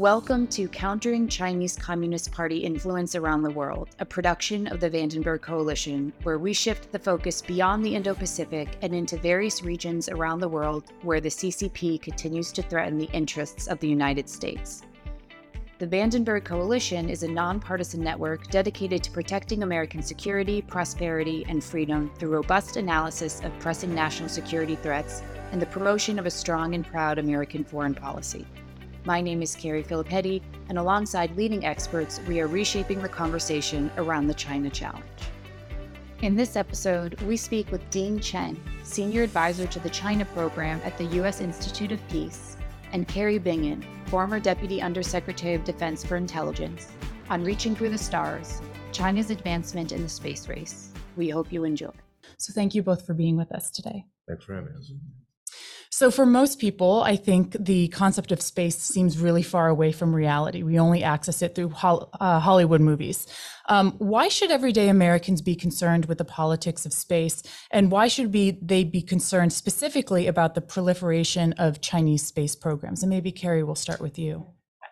Welcome to Countering Chinese Communist Party Influence Around the World, a production of the Vandenberg Coalition, where we shift the focus beyond the Indo Pacific and into various regions around the world where the CCP continues to threaten the interests of the United States. The Vandenberg Coalition is a nonpartisan network dedicated to protecting American security, prosperity, and freedom through robust analysis of pressing national security threats and the promotion of a strong and proud American foreign policy. My name is Carrie Filipetti, and alongside leading experts, we are reshaping the conversation around the China Challenge. In this episode, we speak with Dean Cheng, Senior Advisor to the China Program at the U.S. Institute of Peace, and Kari Bingen, former Deputy Undersecretary of Defense for Intelligence, on Reaching Through the Stars China's Advancement in the Space Race. We hope you enjoy. So, thank you both for being with us today. Thanks for having us. So, for most people, I think the concept of space seems really far away from reality. We only access it through uh, Hollywood movies. Um, why should everyday Americans be concerned with the politics of space? And why should be, they be concerned specifically about the proliferation of Chinese space programs? And maybe, Kari, we'll start with you.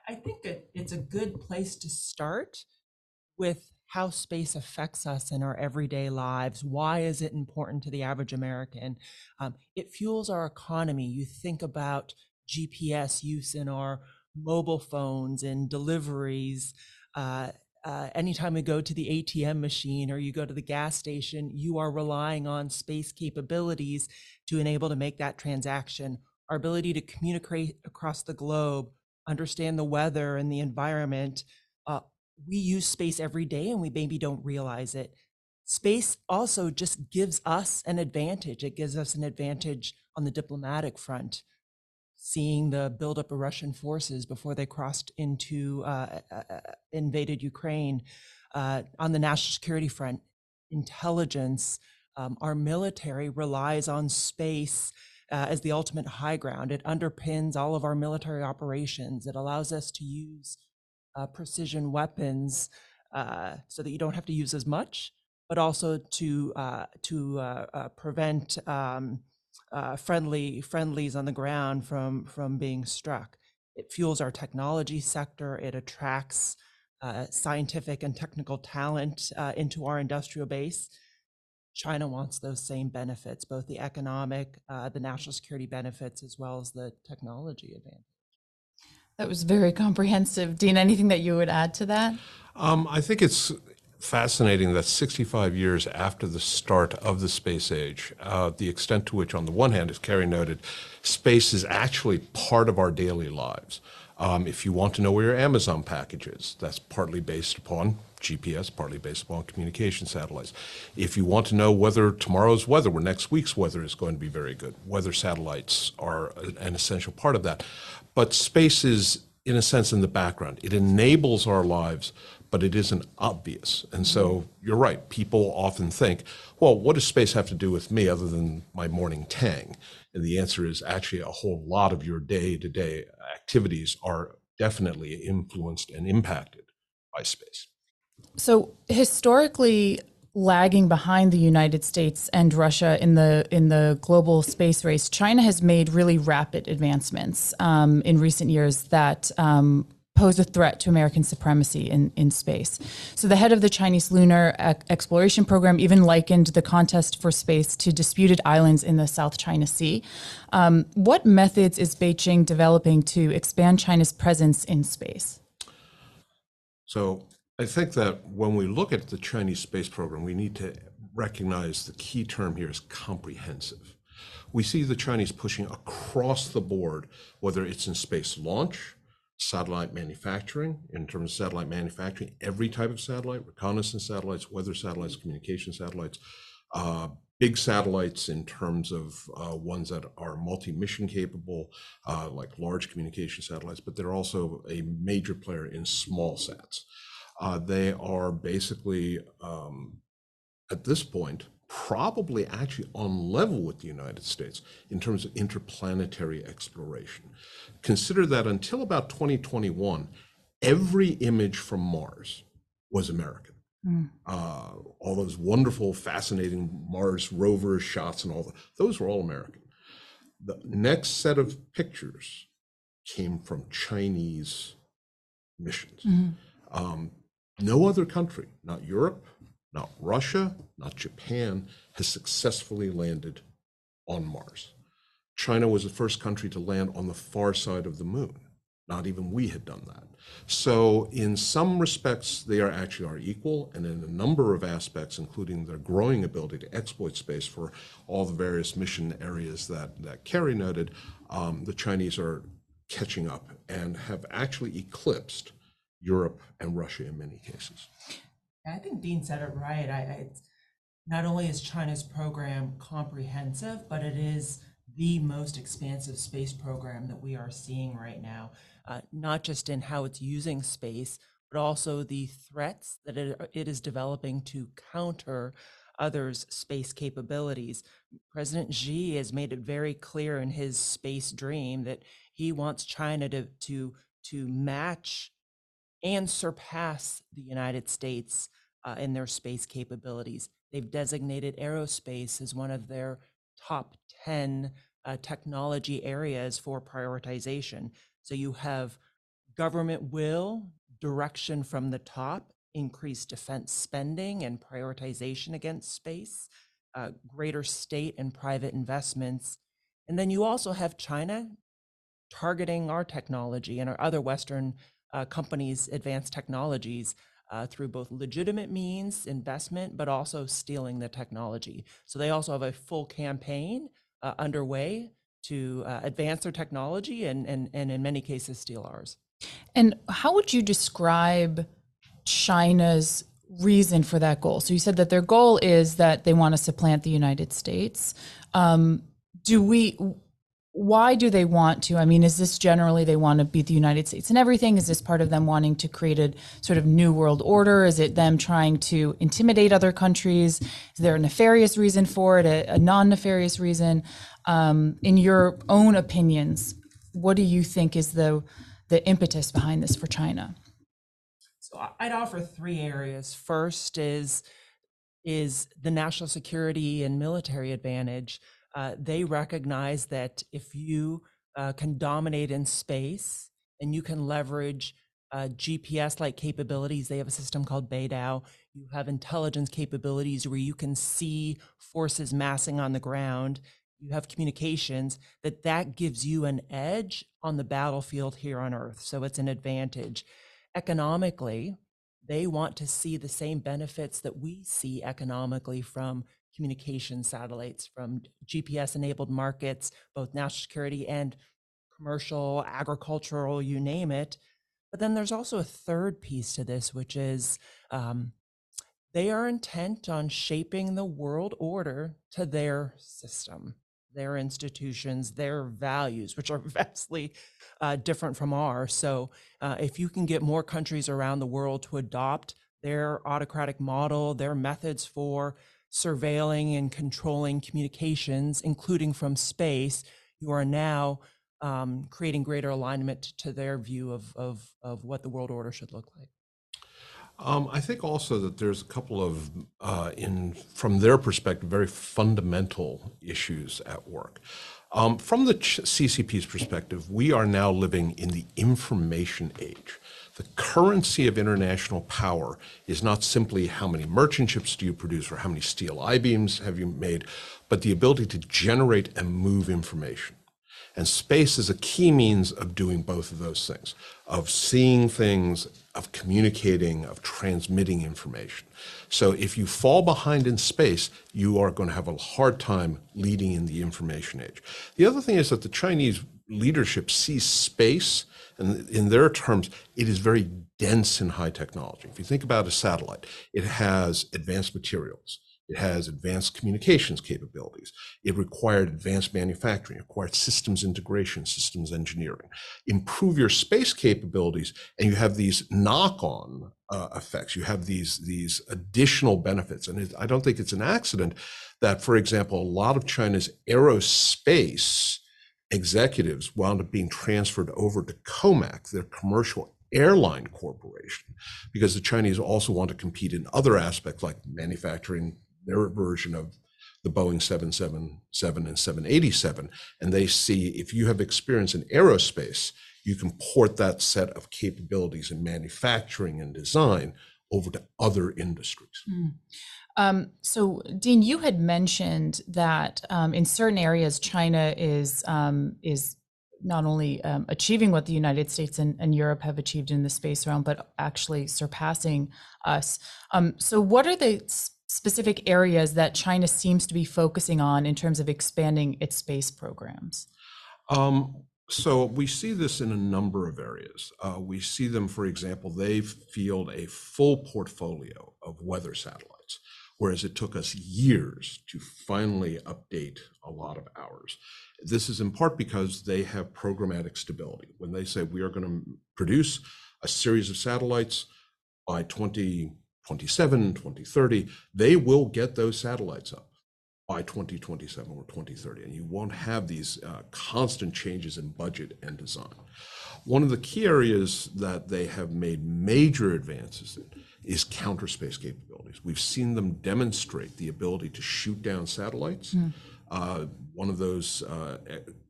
I think that it's a good place to start with how space affects us in our everyday lives. Why is it important to the average American? Um, it fuels our economy. You think about GPS use in our mobile phones and deliveries. Uh, uh, anytime we go to the ATM machine or you go to the gas station, you are relying on space capabilities to enable to make that transaction. Our ability to communicate across the globe, understand the weather and the environment, uh, we use space every day and we maybe don't realize it. Space also just gives us an advantage. It gives us an advantage on the diplomatic front. Seeing the buildup of Russian forces before they crossed into uh, uh, uh, invaded Ukraine, uh, on the national security front, intelligence, um, our military relies on space uh, as the ultimate high ground. It underpins all of our military operations. It allows us to use uh, precision weapons uh, so that you don't have to use as much, but also to uh, to uh, uh, prevent um, uh, friendly friendlies on the ground from from being struck. It fuels our technology sector. It attracts scientific and technical talent into our industrial base. China wants those same benefits, both the economic, the national security benefits, as well as the technology advantage. That was very comprehensive. Dean, anything that you would add to that? Um, I think it's fascinating that 65 years after the start of the space age, uh, the extent to which, on the one hand, as Kari noted, space is actually part of our daily lives. Um, if you want to know where your Amazon package is, that's partly based upon GPS, partly based upon communication satellites. If you want to know whether tomorrow's weather or next week's weather is going to be very good, weather satellites are an essential part of that. But space is, in a sense, in the background. It enables our lives, but it isn't obvious. And so you're right. People often think, well, what does space have to do with me other than my morning tang? And the answer is actually a whole lot of your day to day activities are definitely influenced and impacted by space. So historically, lagging behind the United States and Russia in the in the global space race, China has made really rapid advancements um, in recent years that um, pose a threat to American supremacy in, in space. So the head of the Chinese lunar exploration program even likened the contest for space to disputed islands in the South China Sea. Um, what methods is Beijing developing to expand China's presence in space? So I think that when we look at the Chinese space program, we need to recognize the key term here is comprehensive. We see the Chinese pushing across the board, whether it's in space launch, satellite manufacturing, in terms of satellite manufacturing, every type of satellite, reconnaissance satellites, weather satellites, communication satellites, uh, big satellites in terms of uh, ones that are multi-mission capable, uh, like large communication satellites, but they're also a major player in small sats. Uh, they are basically, um, at this point, probably actually on level with the United States in terms of interplanetary exploration. Consider that until about 2021, every image from Mars was American. Mm. Uh, all those wonderful, fascinating Mars rover shots and all that, those were all American. The next set of pictures came from Chinese missions. Um, no other country, not Europe, not Russia, not Japan, has successfully landed on Mars. China was the first country to land on the far side of the moon. Not even we had done that. So, in some respects, they are actually are equal, and in a number of aspects, including their growing ability to exploit space for all the various mission areas that that Kari noted, um, the Chinese are catching up and have actually eclipsed Europe and Russia in many cases. I think Dean said it right. I, I not only is China's program comprehensive, but it is the most expansive space program that we are seeing right now, uh, not just in how it's using space, but also the threats that it, it is developing to counter others' space capabilities. President Xi has made it very clear in his space dream that he wants China to, to, to match and surpass the United States uh, in their space capabilities. They've designated aerospace as one of their top 10 uh, technology areas for prioritization. So you have government will, direction from the top, increased defense spending and prioritization against space, uh, greater state and private investments. And then you also have China targeting our technology and our other Western uh, companies' advanced technologies uh, through both legitimate means, investment, but also stealing the technology. So they also have a full campaign uh, underway to uh, advance their technology and, and, and in many cases steal ours. And how would you describe China's reason for that goal? So you said that their goal is that they want to supplant the United States. Um, do we? Why do they want to? I mean, is this generally they want to beat the United States and everything? Is this part of them wanting to create a sort of new world order? Is it them trying to intimidate other countries? Is there a nefarious reason for it? A, a non-nefarious reason? Um, in your own opinions, what do you think is the the impetus behind this for China? So I'd offer three areas. First is is the national security and military advantage. Uh, they recognize that if you uh, can dominate in space and you can leverage uh, GPS like capabilities, they have a system called BeiDou. You have intelligence capabilities where you can see forces massing on the ground. You have communications that that gives you an edge on the battlefield here on Earth. So it's an advantage. Economically, they want to see the same benefits that we see economically from communication satellites, from GPS enabled markets, both national security and commercial, agricultural, you name it. But then there's also a third piece to this, which is um, they are intent on shaping the world order to their system, their institutions, their values, which are vastly uh, different from ours. So uh, if you can get more countries around the world to adopt their autocratic model, their methods for surveilling and controlling communications, including from space, you are now um, creating greater alignment to their view of, of, of what the world order should look like. Um, I think also that there's a couple of, uh, in from their perspective, very fundamental issues at work. Um, from the CCP's perspective, we are now living in the information age. The currency of international power is not simply how many merchant ships do you produce or how many steel I-beams have you made, but the ability to generate and move information. And space is a key means of doing both of those things, of seeing things, of communicating, of transmitting information. So if you fall behind in space, you are going to have a hard time leading in the information age. The other thing is that the Chinese leadership sees space, and in their terms, it is very dense in high technology. If you think about a satellite, it has advanced materials. It has advanced communications capabilities. It required advanced manufacturing, it required systems integration, systems engineering. Improve your space capabilities, and you have these knock-on uh, effects. You have these these additional benefits, and it, I don't think it's an accident that, for example, a lot of China's aerospace executives wound up being transferred over to COMAC, their commercial airline corporation, because the Chinese also want to compete in other aspects like manufacturing their version of the Boeing 777 and 787. And they see if you have experience in aerospace, you can port that set of capabilities in manufacturing and design over to other industries. Mm. Um, so, Dean, you had mentioned that um, in certain areas, China is um, is not only um, achieving what the United States and, and, Europe have achieved in the space realm, but actually surpassing us. Um, so, what are the specific areas that China seems to be focusing on in terms of expanding its space programs? Um, so we see this in a number of areas. Uh, we see them, for example, they field a full portfolio of weather satellites whereas it took us years to finally update a lot of ours. This is in part because they have programmatic stability. When they say we are going to produce a series of satellites by 2027, 2030, they will get those satellites up by 2027 or 2030, and you won't have these uh, constant changes in budget and design. One of the key areas that they have made major advances in is counter space capabilities. We've seen them demonstrate the ability to shoot down satellites. Mm. Uh, one of those uh,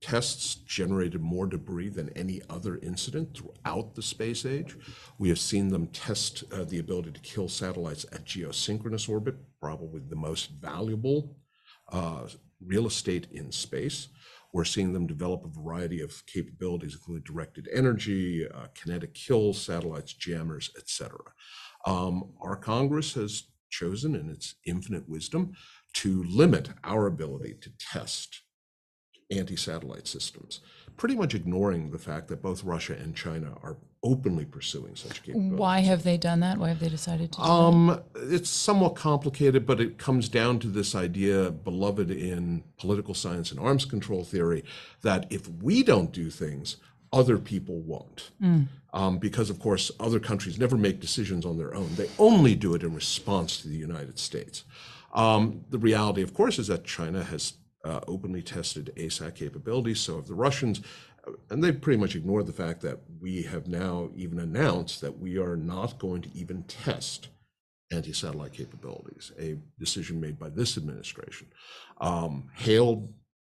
tests generated more debris than any other incident throughout the space age. We have seen them test uh, the ability to kill satellites at geosynchronous orbit, probably the most valuable uh, real estate in space. We're seeing them develop a variety of capabilities, including directed energy, uh, kinetic kill, satellites, jammers, etc. Um, our Congress has chosen, in its infinite wisdom, to limit our ability to test anti-satellite systems, pretty much ignoring the fact that both Russia and China are openly pursuing such capabilities. Why have they done that? Why have they decided to? Um, it's somewhat complicated, but it comes down to this idea, beloved in political science and arms control theory, that if we don't do things, other people won't. Mm. Um, because, of course, other countries never make decisions on their own. They only do it in response to the United States. Um, the reality, of course, is that China has uh, openly tested ASAT capabilities. So if the Russians, and they pretty much ignored the fact that we have now even announced that we are not going to even test anti-satellite capabilities, a decision made by this administration, um, hailed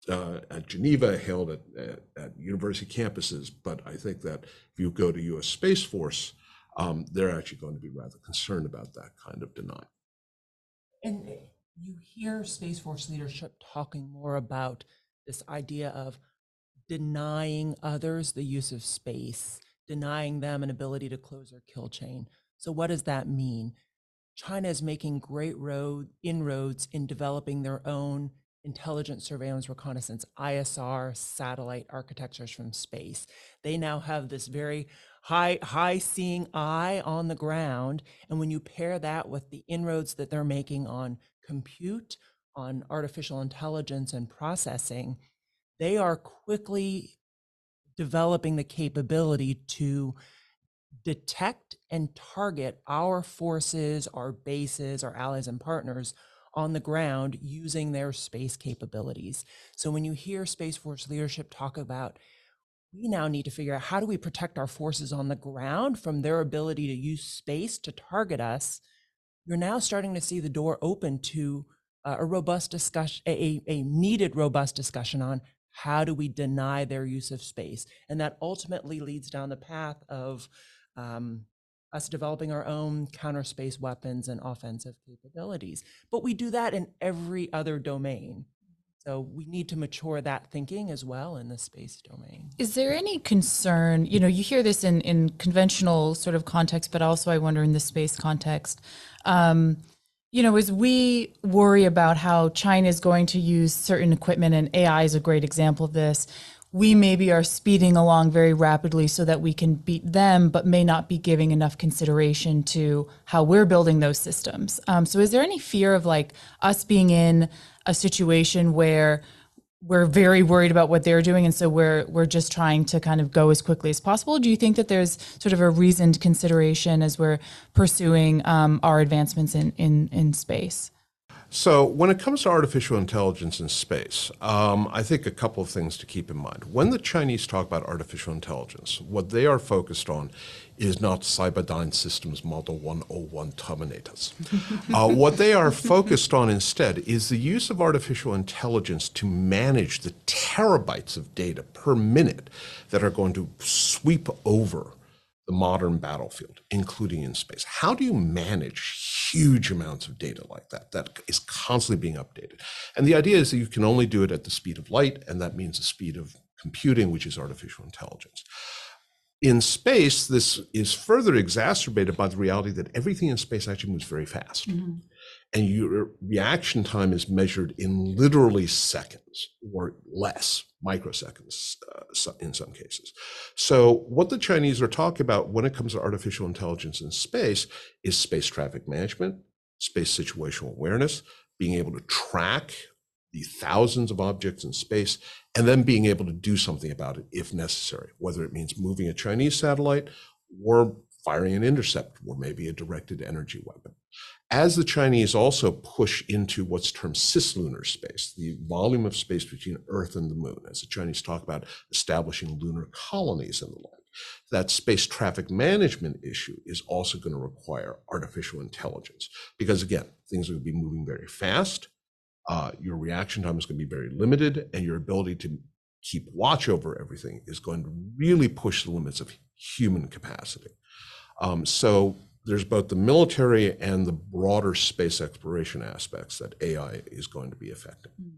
uh, at Geneva, held at, at, at, university campuses. But I think that if you go to U.S. Space Force, um, they're actually going to be rather concerned about that kind of denial. And you hear Space Force leadership talking more about this idea of denying others the use of space, denying them an ability to close their kill chain. So, what does that mean? China is making great road inroads in developing their own intelligence surveillance reconnaissance ISR satellite architectures from space. They now have this very high high seeing eye on the ground and when you pair that with the inroads that they're making on compute on artificial intelligence and processing they are quickly developing the capability to detect and target our forces, our bases, our allies and partners on the ground using their space capabilities. So when you hear Space Force leadership talk about, we now need to figure out how do we protect our forces on the ground from their ability to use space to target us, you're now starting to see the door open to uh, a robust discussion, a, a needed robust discussion on how do we deny their use of space? And that ultimately leads down the path of um, us developing our own counter space weapons and offensive capabilities. But we do that in every other domain. So we need to mature that thinking as well in the space domain. Is there any concern, you know, you hear this in, in conventional sort of context, but also I wonder in the space context, um, you know, as we worry about how China is going to use certain equipment, and AI is a great example of this, we maybe are speeding along very rapidly so that we can beat them, but may not be giving enough consideration to how we're building those systems. Um, so, is there any fear of like us being in a situation where we're very worried about what they're doing, and so we're we're just trying to kind of go as quickly as possible? Do you think that there's sort of a reasoned consideration as we're pursuing um, our advancements in in in space? So, when it comes to artificial intelligence in space, um, I think a couple of things to keep in mind. When the Chinese talk about artificial intelligence, what they are focused on is not Cyberdyne Systems Model 101 Terminators. uh, what they are focused on instead is the use of artificial intelligence to manage the terabytes of data per minute that are going to sweep over the modern battlefield, including in space. How do you manage huge amounts of data like that that is constantly being updated? And the idea is that you can only do it at the speed of light, and that means the speed of computing, which is artificial intelligence. In space, this is further exacerbated by the reality that everything in space actually moves very fast. Mm-hmm and your reaction time is measured in literally seconds or less, microseconds uh, in some cases. So, what the Chinese are talking about when it comes to artificial intelligence in space is space traffic management, space situational awareness, being able to track the thousands of objects in space, and then being able to do something about it if necessary, whether it means moving a Chinese satellite or firing an intercept or maybe a directed energy weapon. As the Chinese also push into what's termed cislunar space, the volume of space between Earth and the moon, as the Chinese talk about establishing lunar colonies and the like, that space traffic management issue is also going to require artificial intelligence. Because again, things are going to be moving very fast. Uh, your reaction time is going to be very limited, and your ability to keep watch over everything is going to really push the limits of human capacity. Um, so there's both the military and the broader space exploration aspects that AI is going to be affecting. Hmm.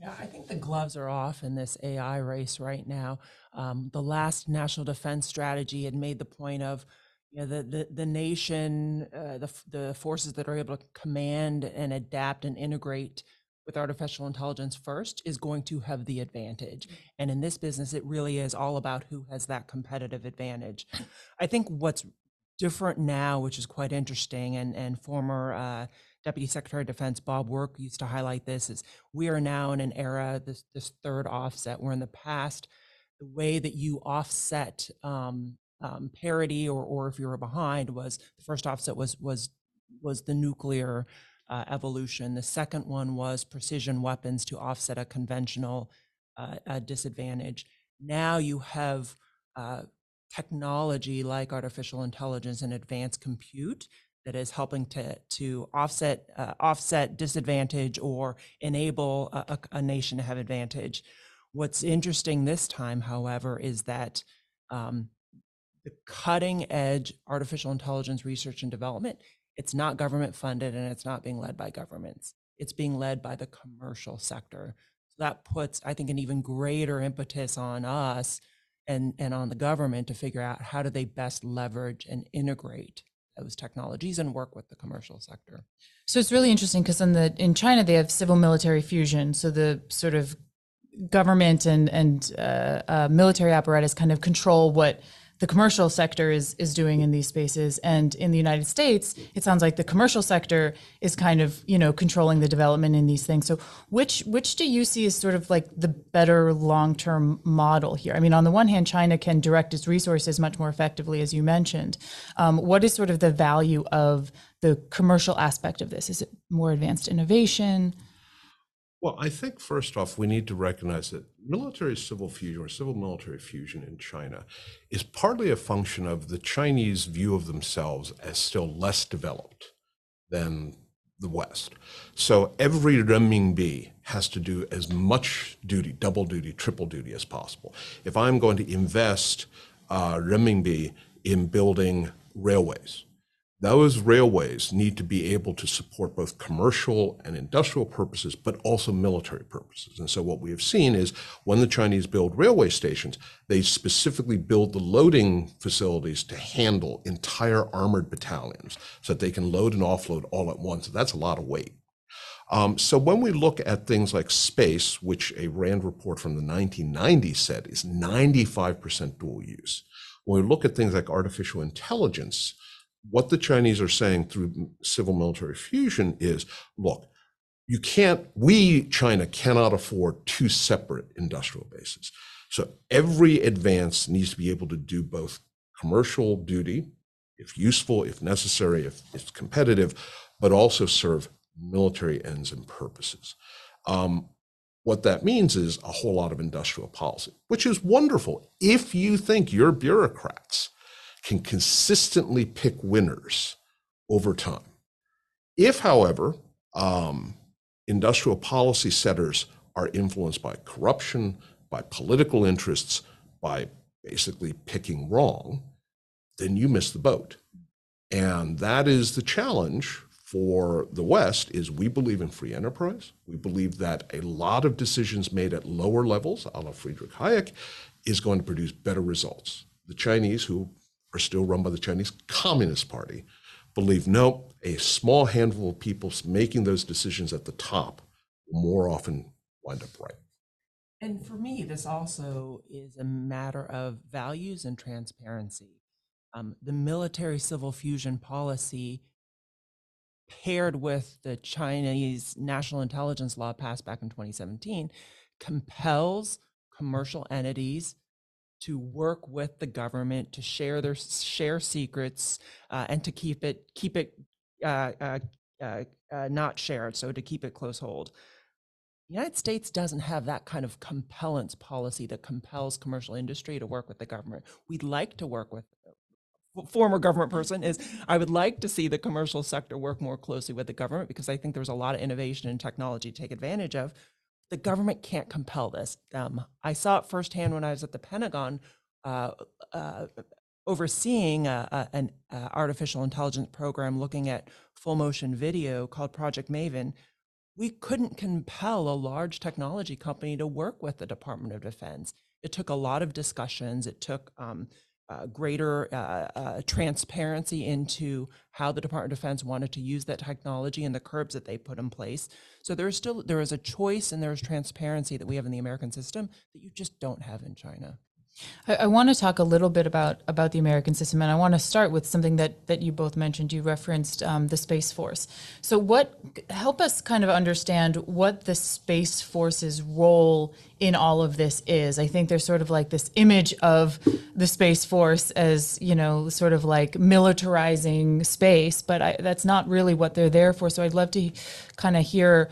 Yeah, I think the gloves are off in this AI race right now. Um, the last national defense strategy had made the point of you know, the, the, the nation, uh, the, the forces that are able to command and adapt and integrate with artificial intelligence first is going to have the advantage. Hmm. And in this business, it really is all about who has that competitive advantage. I think what's different now, which is quite interesting. And and former uh, Deputy Secretary of Defense Bob Work used to highlight this: is we are now in an era this this third offset. Where in the past, the way that you offset um, um, parity, or or if you were behind, was the first offset was was was the nuclear uh, evolution. The second one was precision weapons to offset a conventional uh, a disadvantage. Now you have uh, technology like artificial intelligence and advanced compute that is helping to to offset uh, offset disadvantage or enable a, a, nation to have advantage. What's interesting this time, however, is that um, the cutting edge artificial intelligence research and development it's not government funded and it's not being led by governments. It's being led by the commercial sector. So that puts, I think, an even greater impetus on us and, and on the government to figure out how do they best leverage and integrate those technologies and work with the commercial sector. So it's really interesting because in the in China they have civil military fusion. So the sort of government and and uh, uh, military apparatus kind of control what the commercial sector is is doing in these spaces. And in the United States it sounds like the commercial sector is kind of you know controlling the development in these things. So which which do you see as sort of like the better long-term model here? I mean on the one hand China can direct its resources much more effectively as you mentioned. Um, what is sort of the value of the commercial aspect of this? Is it more advanced innovation well, I think first off, we need to recognize that military civil fusion or civil military fusion in China is partly a function of the Chinese view of themselves as still less developed than the West. So every renminbi has to do as much duty, double duty, triple duty as possible. If I'm going to invest uh, renminbi in building railways, those railways need to be able to support both commercial and industrial purposes, but also military purposes. And so, what we have seen is when the Chinese build railway stations, they specifically build the loading facilities to handle entire armored battalions so that they can load and offload all at once. That's a lot of weight. Um, so, when we look at things like space, which a RAND report from the 1990s said is 95% dual use, when we look at things like artificial intelligence, what the Chinese are saying through civil military fusion is look, you can't, we, China, cannot afford two separate industrial bases. So every advance needs to be able to do both commercial duty, if useful, if necessary, if it's competitive, but also serve military ends and purposes. Um, what that means is a whole lot of industrial policy, which is wonderful if you think your bureaucrats can consistently pick winners over time. If, however, um, industrial policy setters are influenced by corruption, by political interests, by basically picking wrong, then you miss the boat. And that is the challenge for the West is we believe in free enterprise. We believe that a lot of decisions made at lower levels, a la Friedrich Hayek, is going to produce better results. The Chinese, who are still run by the Chinese Communist Party, believe no, a small handful of people making those decisions at the top will more often wind up right. And for me, this also is a matter of values and transparency. Um, the military civil fusion policy, paired with the Chinese national intelligence law passed back in 2017, compels commercial entities to work with the government to share their share secrets uh, and to keep it keep it uh, uh, uh, uh not shared, so to keep it close hold. The United States doesn't have that kind of compellence policy that compels commercial industry to work with the government. We'd like to work with former government person is I would like to see the commercial sector work more closely with the government because I think there's a lot of innovation and technology to take advantage of. The government can't compel this. Um, I saw it firsthand when I was at the Pentagon uh, uh, overseeing a, a, an uh, artificial intelligence program looking at full motion video called Project Maven we couldn't compel a large technology company to work with the Department of Defense. It took a lot of discussions. It took um, uh, greater uh, uh, transparency into how the Department of Defense wanted to use that technology and the curbs that they put in place. So there's still there is a choice and there's transparency that we have in the American system that you just don't have in China. I, I want to talk a little bit about about the American system, and I want to start with something that that you both mentioned. You referenced um, the Space Force. So, what help us kind of understand what the Space Force's role in all of this is? I think there's sort of like this image of the Space Force as you know, sort of like militarizing space, but I, that's not really what they're there for. So, I'd love to kind of hear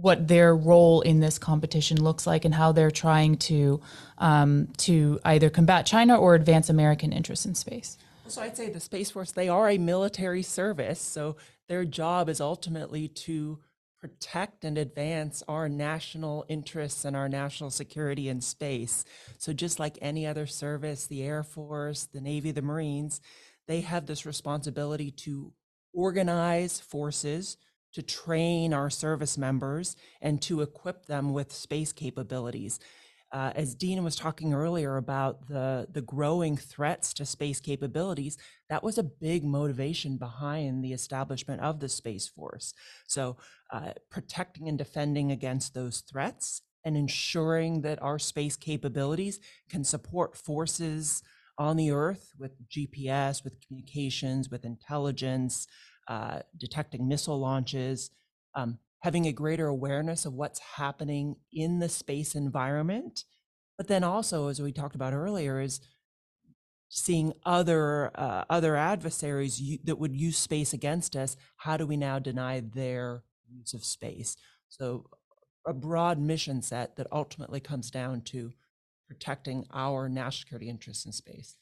what their role in this competition looks like and how they're trying to um, to either combat China or advance American interests in space. So I'd say the Space Force they are a military service, so their job is ultimately to protect and advance our national interests and our national security in space. So just like any other service, the Air Force, the Navy, the Marines, they have this responsibility to organize forces to train our service members and to equip them with space capabilities. Uh, as Dean was talking earlier about the, the growing threats to space capabilities, that was a big motivation behind the establishment of the Space Force. So, uh, protecting and defending against those threats and ensuring that our space capabilities can support forces on the Earth with GPS, with communications, with intelligence, uh, detecting missile launches, um, having a greater awareness of what's happening in the space environment. But then also, as we talked about earlier, is seeing other uh, other adversaries that would use space against us. How do we now deny their use of space? So a broad mission set that ultimately comes down to protecting our national security interests in space.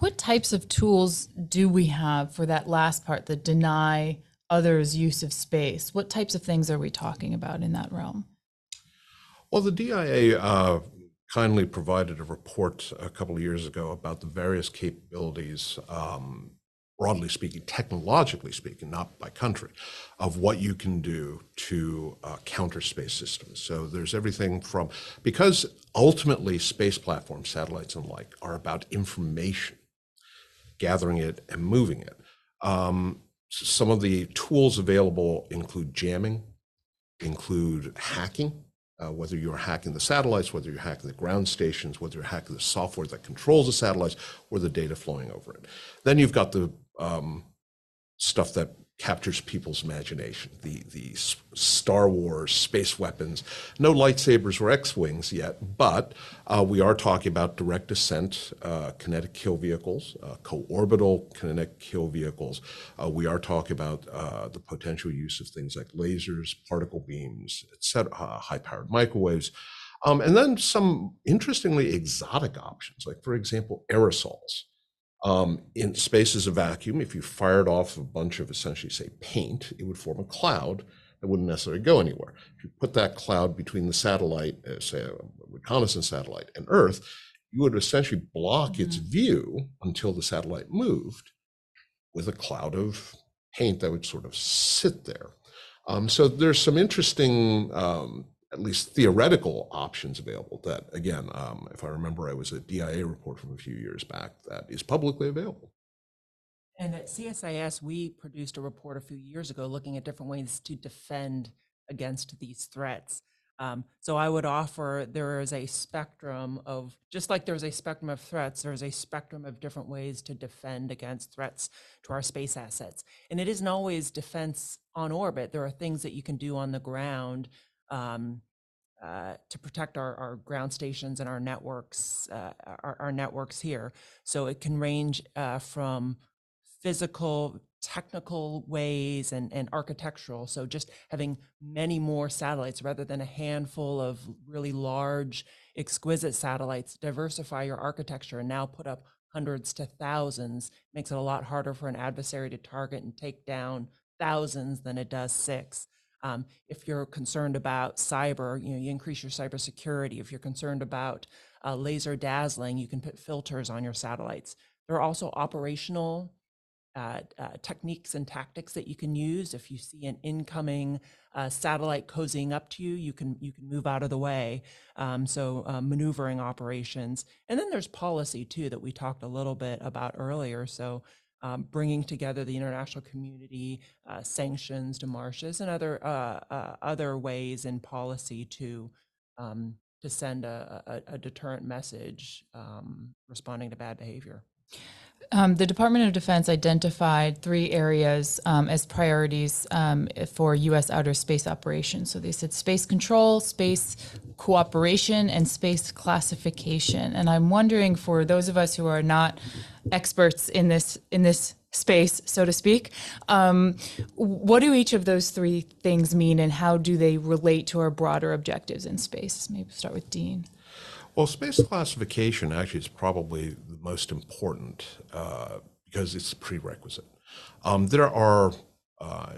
What types of tools do we have for that last part, the deny others use of space? What types of things are we talking about in that realm? Well, the DIA uh, kindly provided a report a couple of years ago about the various capabilities um, broadly speaking, technologically speaking, not by country, of what you can do to uh, counter space systems. So there's everything from, because ultimately space platforms, satellites and like, are about information, gathering it and moving it. Um, some of the tools available include jamming, include hacking, uh, whether you're hacking the satellites, whether you're hacking the ground stations, whether you're hacking the software that controls the satellites or the data flowing over it. Then you've got the um, stuff that captures people's imagination. The the Star Wars space weapons, no lightsabers or X-wings yet, but uh, we are talking about direct ascent, uh, kinetic kill vehicles, uh, co-orbital kinetic kill vehicles. Uh, we are talking about uh, the potential use of things like lasers, particle beams, etc., uh, high-powered microwaves. Um, and then some interestingly exotic options, like for example, aerosols. Um, in space as a vacuum, if you fired off a bunch of essentially, say, paint, it would form a cloud that wouldn't necessarily go anywhere. If you put that cloud between the satellite, uh, say a reconnaissance satellite, and Earth, you would essentially block mm-hmm. its view until the satellite moved with a cloud of paint that would sort of sit there. Um, so there's some interesting um, at least theoretical options available that again um, if i remember i was a dia report from a few years back that is publicly available. And at csis we produced a report a few years ago looking at different ways to defend against these threats. Um, so i would offer there is a spectrum of just like there's a spectrum of threats there's a spectrum of different ways to defend against threats to our space assets. And it isn't always defense on orbit. There are things that you can do on the ground um, uh, to protect our, our ground stations and our networks, uh, our, our, networks here. So it can range uh, from physical, technical ways and, and architectural. So just having many more satellites rather than a handful of really large, exquisite satellites, diversify your architecture and now put up hundreds to thousands makes it a lot harder for an adversary to target and take down thousands than it does six. Um, if you're concerned about cyber, you know, you increase your cybersecurity. If you're concerned about uh, laser dazzling, you can put filters on your satellites. There are also operational uh, uh, techniques and tactics that you can use. If you see an incoming uh, satellite cozying up to you, you can you can move out of the way. Um, so uh, maneuvering operations, and then there's policy too that we talked a little bit about earlier. So um, bringing together the international community, uh, sanctions, demarches, and other uh, uh, other ways in policy to um, to send a, a, a deterrent message um, responding to bad behavior. Um, the Department of Defense identified three areas um, as priorities um, for U.S. outer space operations. So they said space control, space cooperation, and space classification. And I'm wondering, for those of us who are not experts in this in this space, so to speak, um, what do each of those three things mean, and how do they relate to our broader objectives in space? Maybe start with Dean. Well, space classification actually is probably the most important uh, because it's a prerequisite. Um, there are, uh,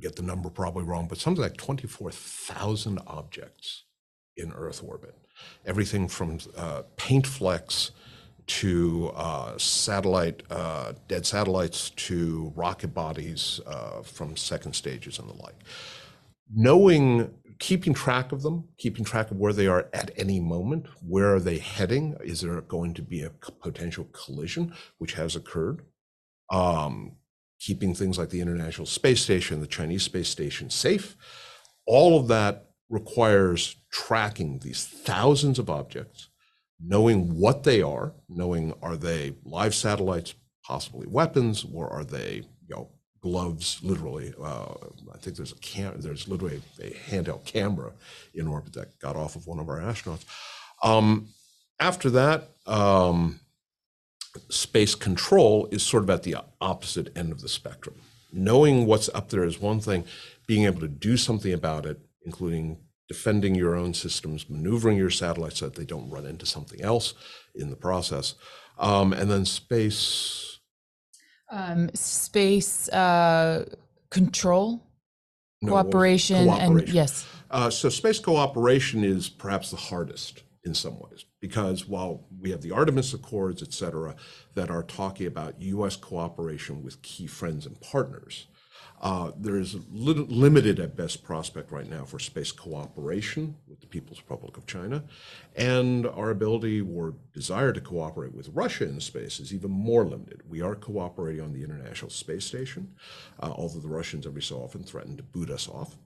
get the number probably wrong, but something like 24,000 objects in Earth orbit. Everything from uh, paint flecks to uh, satellite, uh, dead satellites to rocket bodies uh, from second stages and the like. Knowing keeping track of them, keeping track of where they are at any moment, where are they heading? Is there going to be a potential collision, which has occurred? Um, keeping things like the International Space Station, the Chinese space station safe. All of that requires tracking these thousands of objects, knowing what they are, knowing are they live satellites, possibly weapons, or are they you know gloves, literally. Uh, I think there's a cam- there's literally a handheld camera in orbit that got off of one of our astronauts. Um, after that, um, space control is sort of at the opposite end of the spectrum. Knowing what's up there is one thing, being able to do something about it, including defending your own systems, maneuvering your satellites so that they don't run into something else in the process, um, and then space um, space uh, control, no, cooperation, cooperation, and yes. Uh, so space cooperation is perhaps the hardest in some ways because while we have the Artemis Accords, et cetera, that are talking about U.S. cooperation with key friends and partners, uh, there is li- limited at best prospect right now for space cooperation with the People's Republic of China. And our ability or desire to cooperate with Russia in space is even more limited. We are cooperating on the International Space Station, uh, although the Russians every so often threaten to boot us off.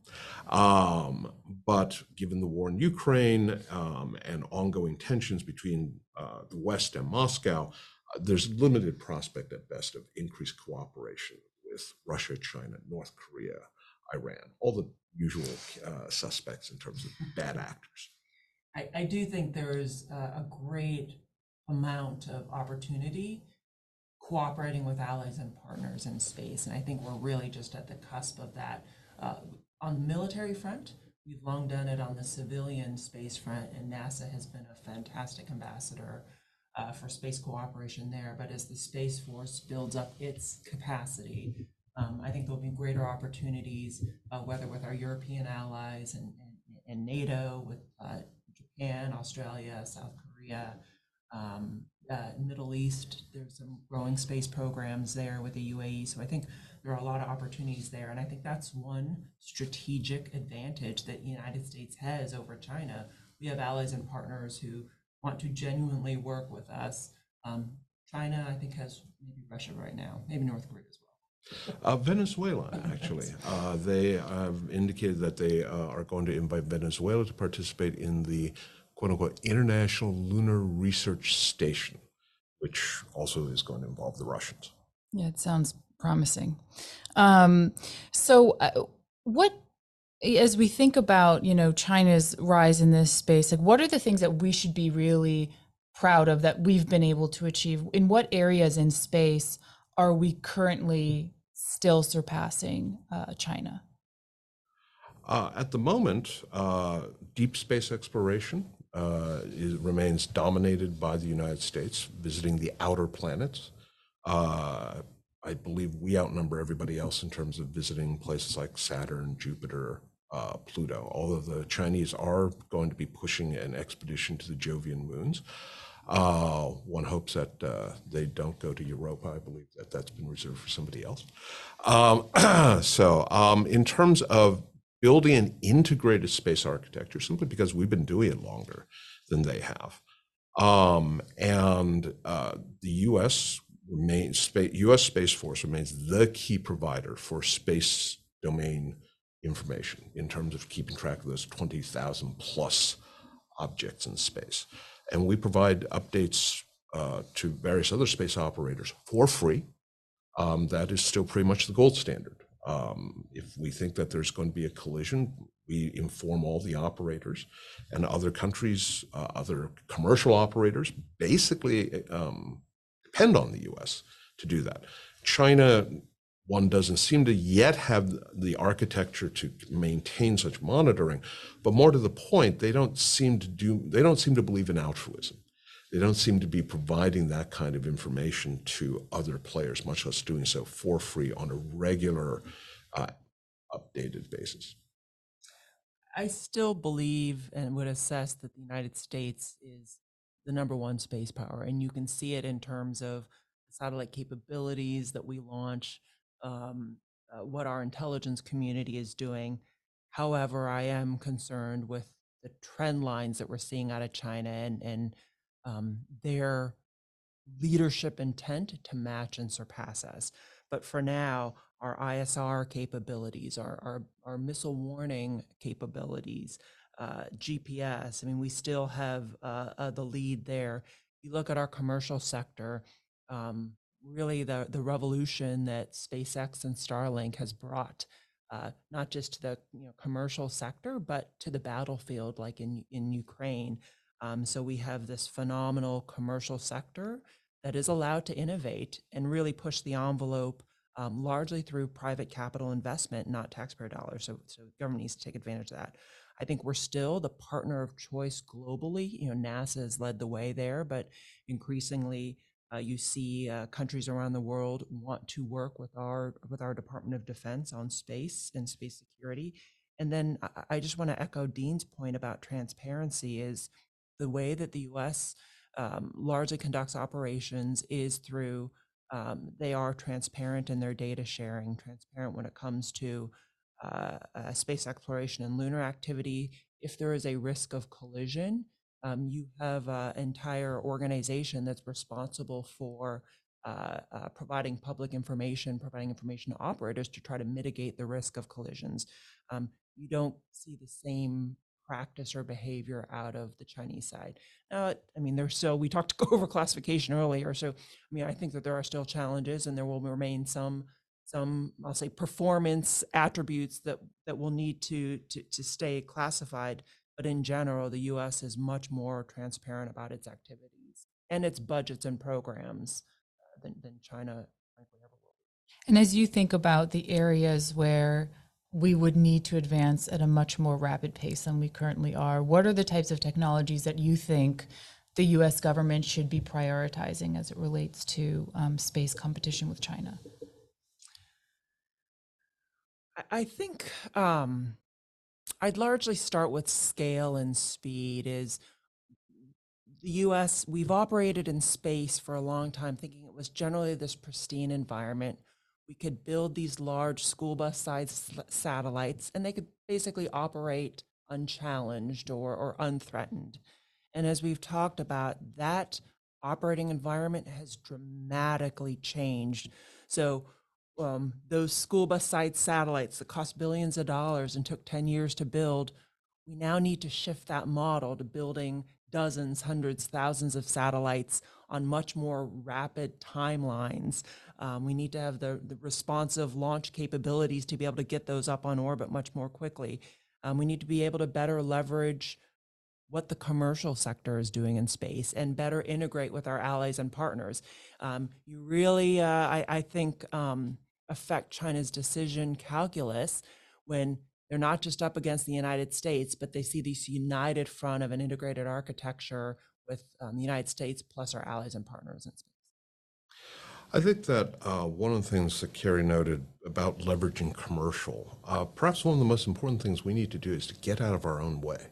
Um, but given the war in Ukraine um, and ongoing tensions between uh, the West and Moscow, uh, there's limited prospect at best of increased cooperation with Russia, China, North Korea, Iran, all the usual uh, suspects in terms of bad actors. I, I do think there is a, a great amount of opportunity cooperating with allies and partners in space. And I think we're really just at the cusp of that. Uh, on the military front, we've long done it on the civilian space front, and NASA has been a fantastic ambassador uh, for space cooperation there. But as the Space Force builds up its capacity, um, I think there'll be greater opportunities, uh, whether with our European allies and, and, and NATO, with uh, Japan, Australia, South Korea, um, uh, Middle East. There's some growing space programs there with the UAE. So I think there are a lot of opportunities there. And I think that's one strategic advantage that the United States has over China. We have allies and partners who want to genuinely work with us. Um, China, I think, has maybe Russia right now, maybe North Korea as well. Uh, Venezuela, actually. Uh, they have indicated that they uh, are going to invite Venezuela to participate in the quote unquote International Lunar Research Station, which also is going to involve the Russians. Yeah, it sounds promising. Um, so, uh, what, as we think about, you know, China's rise in this space, like what are the things that we should be really proud of that we've been able to achieve? In what areas in space are we currently still surpassing uh, China? Uh, at the moment, uh, deep space exploration uh, is, remains dominated by the United States, visiting the outer planets. Uh, I believe we outnumber everybody else in terms of visiting places like Saturn, Jupiter, uh, Pluto. Although the Chinese are going to be pushing an expedition to the Jovian moons. Uh, one hopes that uh, they don't go to Europa. I believe that that's been reserved for somebody else. Um, so, um, in terms of building an integrated space architecture simply because we've been doing it longer than they have. Um, and uh, the U.S. remains U.S. Space Force remains the key provider for space domain information in terms of keeping track of those 20,000 plus objects in space. And we provide updates uh, to various other space operators for free. Um, that is still pretty much the gold standard. Um, if we think that there's going to be a collision, we inform all the operators and other countries, uh, other commercial operators basically um, depend on the US to do that. China, one doesn't seem to yet have the architecture to maintain such monitoring, but more to the point, they don't seem to do, they don't seem to believe in altruism they don't seem to be providing that kind of information to other players, much less doing so for free on a regular, uh, updated basis. I still believe and would assess that the United States is the number one space power, and you can see it in terms of satellite capabilities that we launch, um, uh, what our intelligence community is doing. However, I am concerned with the trend lines that we're seeing out of China and and um, their leadership intent to match and surpass us. But for now, our ISR capabilities, our, our, our missile warning capabilities, uh, GPS, I mean, we still have uh, uh, the lead there. You look at our commercial sector, um, really the, the revolution that SpaceX and Starlink has brought, uh, not just to the you know, commercial sector, but to the battlefield, like in, in Ukraine. Um, so we have this phenomenal commercial sector that is allowed to innovate and really push the envelope um, largely through private capital investment, not taxpayer dollars. So, so government needs to take advantage of that. I think we're still the partner of choice globally. You know, NASA has led the way there, but increasingly you see uh, countries around the world want to work with our with our Department of Defense on space and space security. And then I, just want to echo Dean's point about transparency. Is the way that the U.S. Um, largely conducts operations is through um, they are transparent in their data sharing, transparent when it comes to uh, uh, space exploration and lunar activity. If there is a risk of collision, um, you have an entire organization that's responsible for uh, uh, providing public information, providing information to operators to try to mitigate the risk of collisions. Um, you don't see the same practice or behavior out of the Chinese side. Now, I mean, there's still, we talked over classification earlier. So, I mean, I think that there are still challenges and there will remain some some, I'll say, performance attributes that, that will need to, to, to stay classified. But in general, the US is much more transparent about its activities and its budgets and programs uh, than, than China frankly ever will. And as you think about the areas where we would need to advance at a much more rapid pace than we currently are, what are the types of technologies that you think the US government should be prioritizing as it relates to um, space competition with China? I- I think um, I'd largely start with scale and speed. Is the U.S. We've operated in space for a long time, thinking it was generally this pristine environment. We could build these large school bus sized satellites, and they could basically operate unchallenged or, or unthreatened. And as we've talked about, that operating environment has dramatically changed. So um, those school bus sized satellites that cost billions of dollars and took 10 years to build, we now need to shift that model to building dozens, hundreds, thousands of satellites on much more rapid timelines. Um, we need to have the, the responsive launch capabilities to be able to get those up on orbit much more quickly. Um, we need to be able to better leverage what the commercial sector is doing in space and better integrate with our allies and partners. Um, you really, uh, I, I think, um, affect China's decision calculus when they're not just up against the United States, but they see this united front of an integrated architecture with um, the United States plus our allies and partners in space. I think that uh, one of the things that Kari noted about leveraging commercial, uh, perhaps one of the most important things we need to do is to get out of our own way.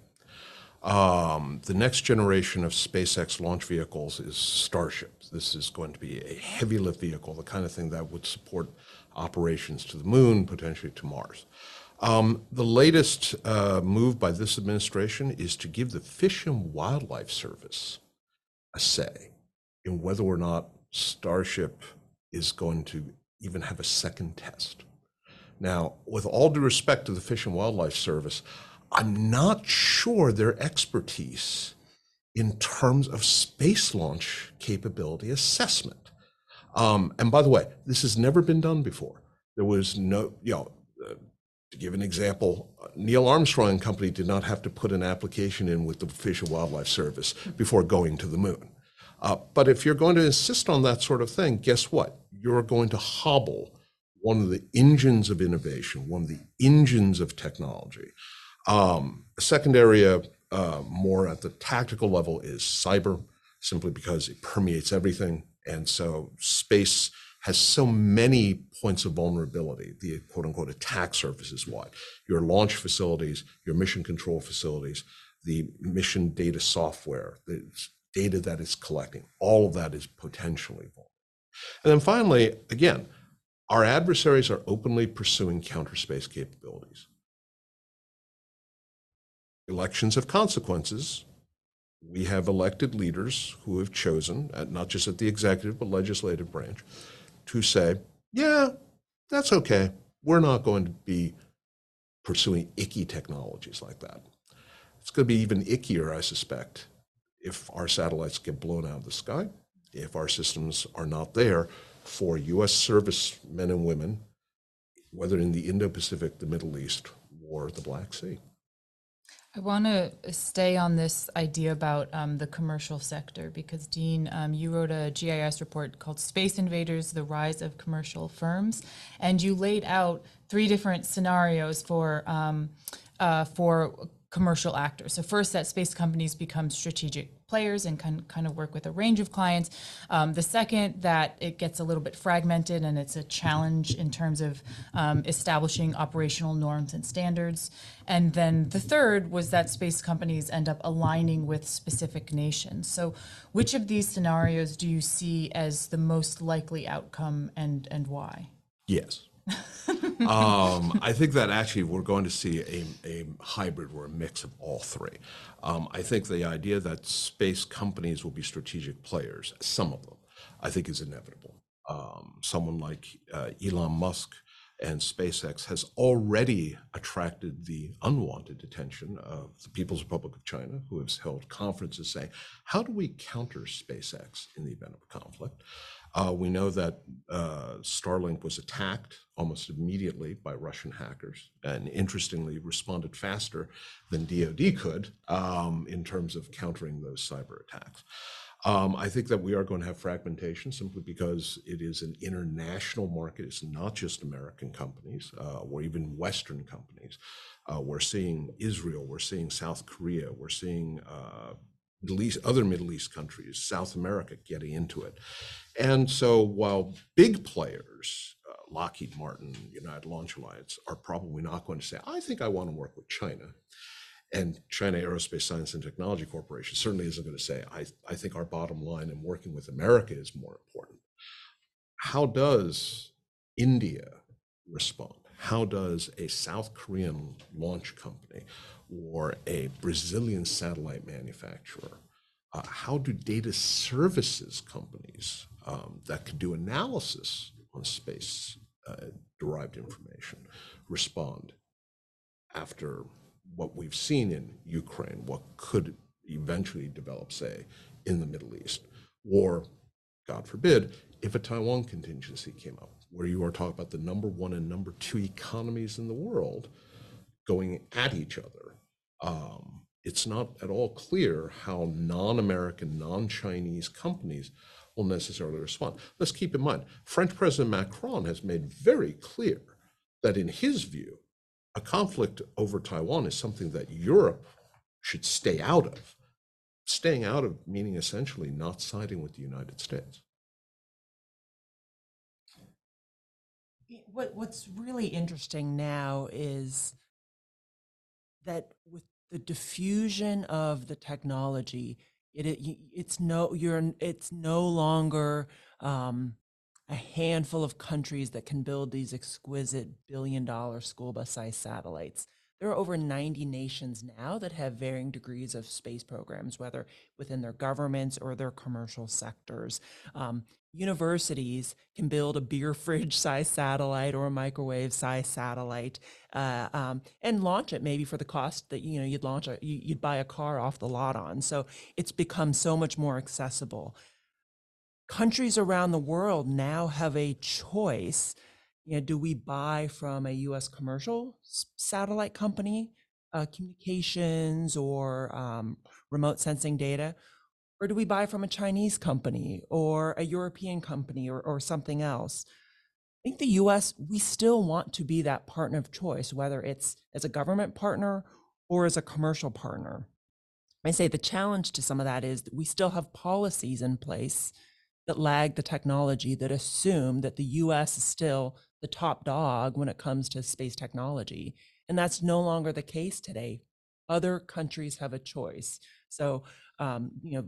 Um, the next generation of SpaceX launch vehicles is Starship. This is going to be a heavy lift vehicle, the kind of thing that would support operations to the moon, potentially to Mars. Um, the latest uh, move by this administration is to give the Fish and Wildlife Service a say in whether or not Starship is going to even have a second test. Now, with all due respect to the Fish and Wildlife Service, I'm not sure their expertise in terms of space launch capability assessment. Um, and by the way, this has never been done before. There was no, you know, uh, to give an example, Neil Armstrong and company did not have to put an application in with the Fish and Wildlife Service before going to the moon. Uh, but if you're going to insist on that sort of thing, guess what? You're going to hobble one of the engines of innovation, one of the engines of technology. Um, a second area, uh, more at the tactical level, is cyber, simply because it permeates everything. And so space has so many points of vulnerability. The quote unquote attack surface is what? Your launch facilities, your mission control facilities, the mission data software, the data that it's collecting, all of that is potentially vulnerable. And then finally, again, our adversaries are openly pursuing counter space capabilities. Elections have consequences. We have elected leaders who have chosen, at, not just at the executive but legislative branch, to say, yeah, that's okay. We're not going to be pursuing icky technologies like that. It's going to be even ickier, I suspect, if our satellites get blown out of the sky, if our systems are not there for U.S. servicemen and women, whether in the Indo Pacific, the Middle East, or the Black Sea. I want to stay on this idea about um, the commercial sector because, Dean, um, you wrote a GIS report called Space Invaders The Rise of Commercial Firms, and you laid out three different scenarios for, um, uh, for commercial actors. So, first, that space companies become strategic players and can kind of work with a range of clients. Um, the second, that it gets a little bit fragmented and it's a challenge in terms of um, establishing operational norms and standards. And then the third was that space companies end up aligning with specific nations. So, which of these scenarios do you see as the most likely outcome and, and why? Yes. Um, I think that actually we're going to see a, a hybrid or a mix of all three. Um, I think the idea that space companies will be strategic players, some of them, I think is inevitable. Um, someone like uh, Elon Musk and SpaceX has already attracted the unwanted attention of the People's Republic of China, who has held conferences saying, How do we counter SpaceX in the event of a conflict? Uh, we know that uh, Starlink was attacked almost immediately by Russian hackers, and interestingly, responded faster than DoD could um, in terms of countering those cyber attacks. Um, I think that we are going to have fragmentation simply because it is an international market. It's not just American companies uh, or even Western companies. Uh, we're seeing Israel, we're seeing South Korea, we're seeing uh, Middle East, other Middle East countries, South America getting into it. And so while big players, uh, Lockheed Martin, United Launch Alliance, are probably not going to say, I think I want to work with China. And China Aerospace Science and Technology Corporation certainly isn't going to say, I, I think our bottom line in working with America is more important. How does India respond? How does a South Korean launch company or a Brazilian satellite manufacturer, uh, how do data services companies um, that could do analysis on space uh, derived information respond after what we've seen in Ukraine, what could eventually develop, say, in the Middle East, or, God forbid, if a Taiwan contingency came up, where you are talking about the number one and number two economies in the world going at each other. Um, it's not at all clear how non American, non Chinese companies will necessarily respond. Let's keep in mind, French President Macron has made very clear that, in his view, a conflict over Taiwan is something that Europe should stay out of. Staying out of meaning essentially not siding with the United States. What, what's really interesting now is that with the diffusion of the technology, it, it it's no you're it's no longer um, a handful of countries that can build these exquisite billion dollar school bus sized satellites. There are over 90 nations now that have varying degrees of space programs, whether within their governments or their commercial sectors. Um, universities can build a beer fridge size satellite or a microwave size satellite uh, um, and launch it maybe for the cost that you know you'd launch a you'd buy a car off the lot on so it's become so much more accessible countries around the world now have a choice. You know, do we buy from a U.S. commercial satellite company, uh, communications or um, remote sensing data, or do we buy from a Chinese company or a European company or, or something else? I think the U.S. we still want to be that partner of choice, whether it's as a government partner or as a commercial partner. I say the challenge to some of that is that we still have policies in place that lag the technology that assume that the US is still the top dog when it comes to space technology. And that's no longer the case today. Other countries have a choice. So, um, you know,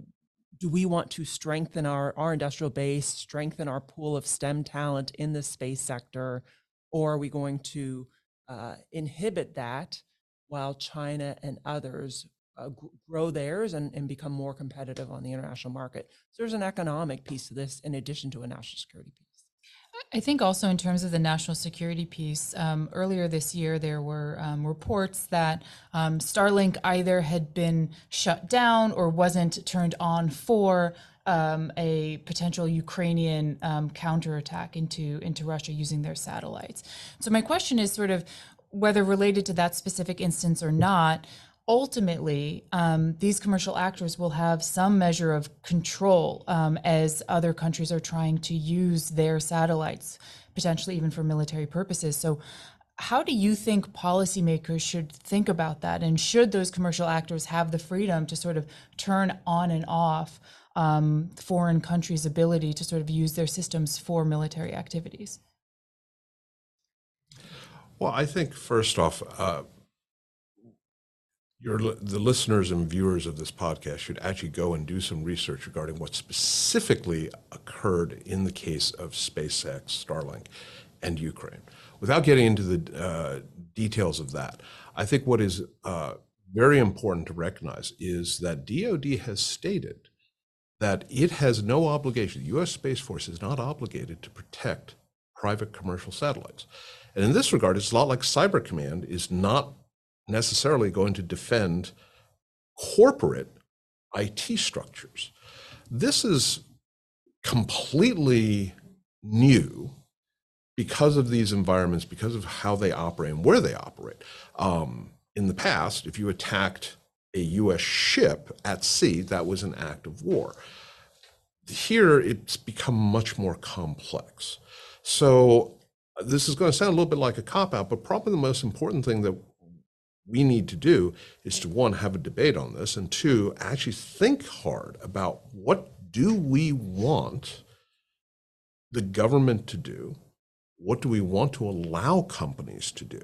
do we want to strengthen our, our industrial base, strengthen our pool of STEM talent in the space sector, or are we going to uh, inhibit that while China and others uh, grow theirs and, and become more competitive on the international market. So there's an economic piece to this in addition to a national security piece. I think also in terms of the national security piece, um, earlier this year there were um, reports that um, Starlink either had been shut down or wasn't turned on for um, a potential Ukrainian um, counterattack into into Russia using their satellites. So my question is sort of whether related to that specific instance or not ultimately, um, these commercial actors will have some measure of control um, as other countries are trying to use their satellites, potentially even for military purposes. So, how do you think policymakers should think about that? And should those commercial actors have the freedom to sort of turn on and off um, foreign countries' ability to sort of use their systems for military activities? Well, I think first off, uh, your, the listeners and viewers of this podcast should actually go and do some research regarding what specifically occurred in the case of SpaceX, Starlink, and Ukraine. Without getting into the uh, details of that, I think what is uh, very important to recognize is that DoD has stated that it has no obligation, the U.S. Space Force is not obligated to protect private commercial satellites. And in this regard, it's a lot like Cyber Command is not necessarily going to defend corporate IT structures. This is completely new because of these environments, because of how they operate and where they operate. Um, in the past, if you attacked a US ship at sea, that was an act of war. Here, it's become much more complex. So, this is going to sound a little bit like a cop out, but probably the most important thing that we need to do is to one, have a debate on this, and two, actually think hard about what do we want the government to do? What do we want to allow companies to do?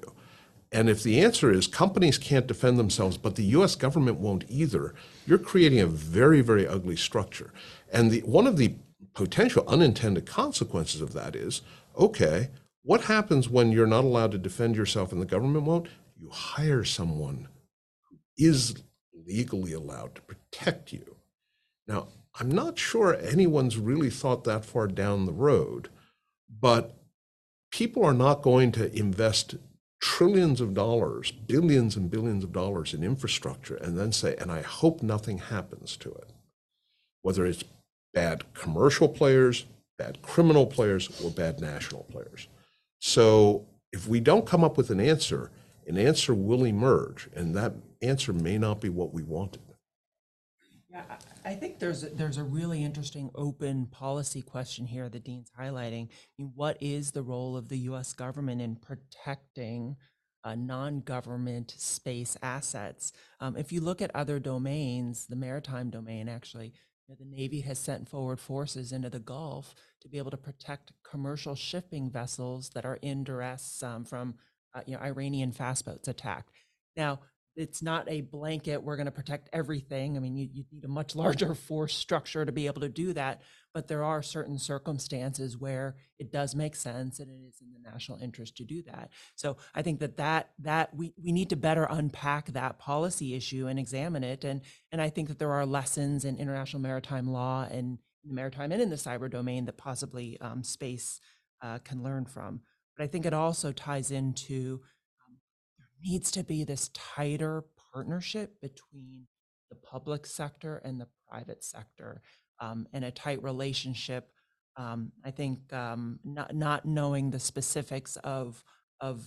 And if the answer is companies can't defend themselves, but the US government won't either, you're creating a very, very ugly structure. And the, one of the potential unintended consequences of that is okay, what happens when you're not allowed to defend yourself and the government won't? You hire someone who is legally allowed to protect you. Now, I'm not sure anyone's really thought that far down the road, but people are not going to invest trillions of dollars, billions and billions of dollars in infrastructure, and then say, and I hope nothing happens to it. Whether it's bad commercial players, bad criminal players, or bad national players. So if we don't come up with an answer, an answer will emerge, and that answer may not be what we wanted. Yeah, I think there's a, there's a really interesting open policy question here that Dean's highlighting. I mean, what is the role of the U.S. government in protecting uh, non-government space assets? Um, if you look at other domains, the maritime domain actually, you know, the Navy has sent forward forces into the Gulf to be able to protect commercial shipping vessels that are in duress um, from uh, you know Iranian fast boats attacked. Now, it's not a blanket we're going to protect everything. I mean you, you, need a much larger force structure to be able to do that but there are certain circumstances where it does make sense and it is in the national interest to do that. So i think that that that we, we need to better unpack that policy issue and examine it and and i think that there are lessons in international maritime law and in the maritime and in the cyber domain that possibly um, space uh, can learn from but i think it also ties into there needs to be this tighter partnership between the public sector and the private sector um, and a tight relationship. Um, I think um, not, not knowing the specifics of, of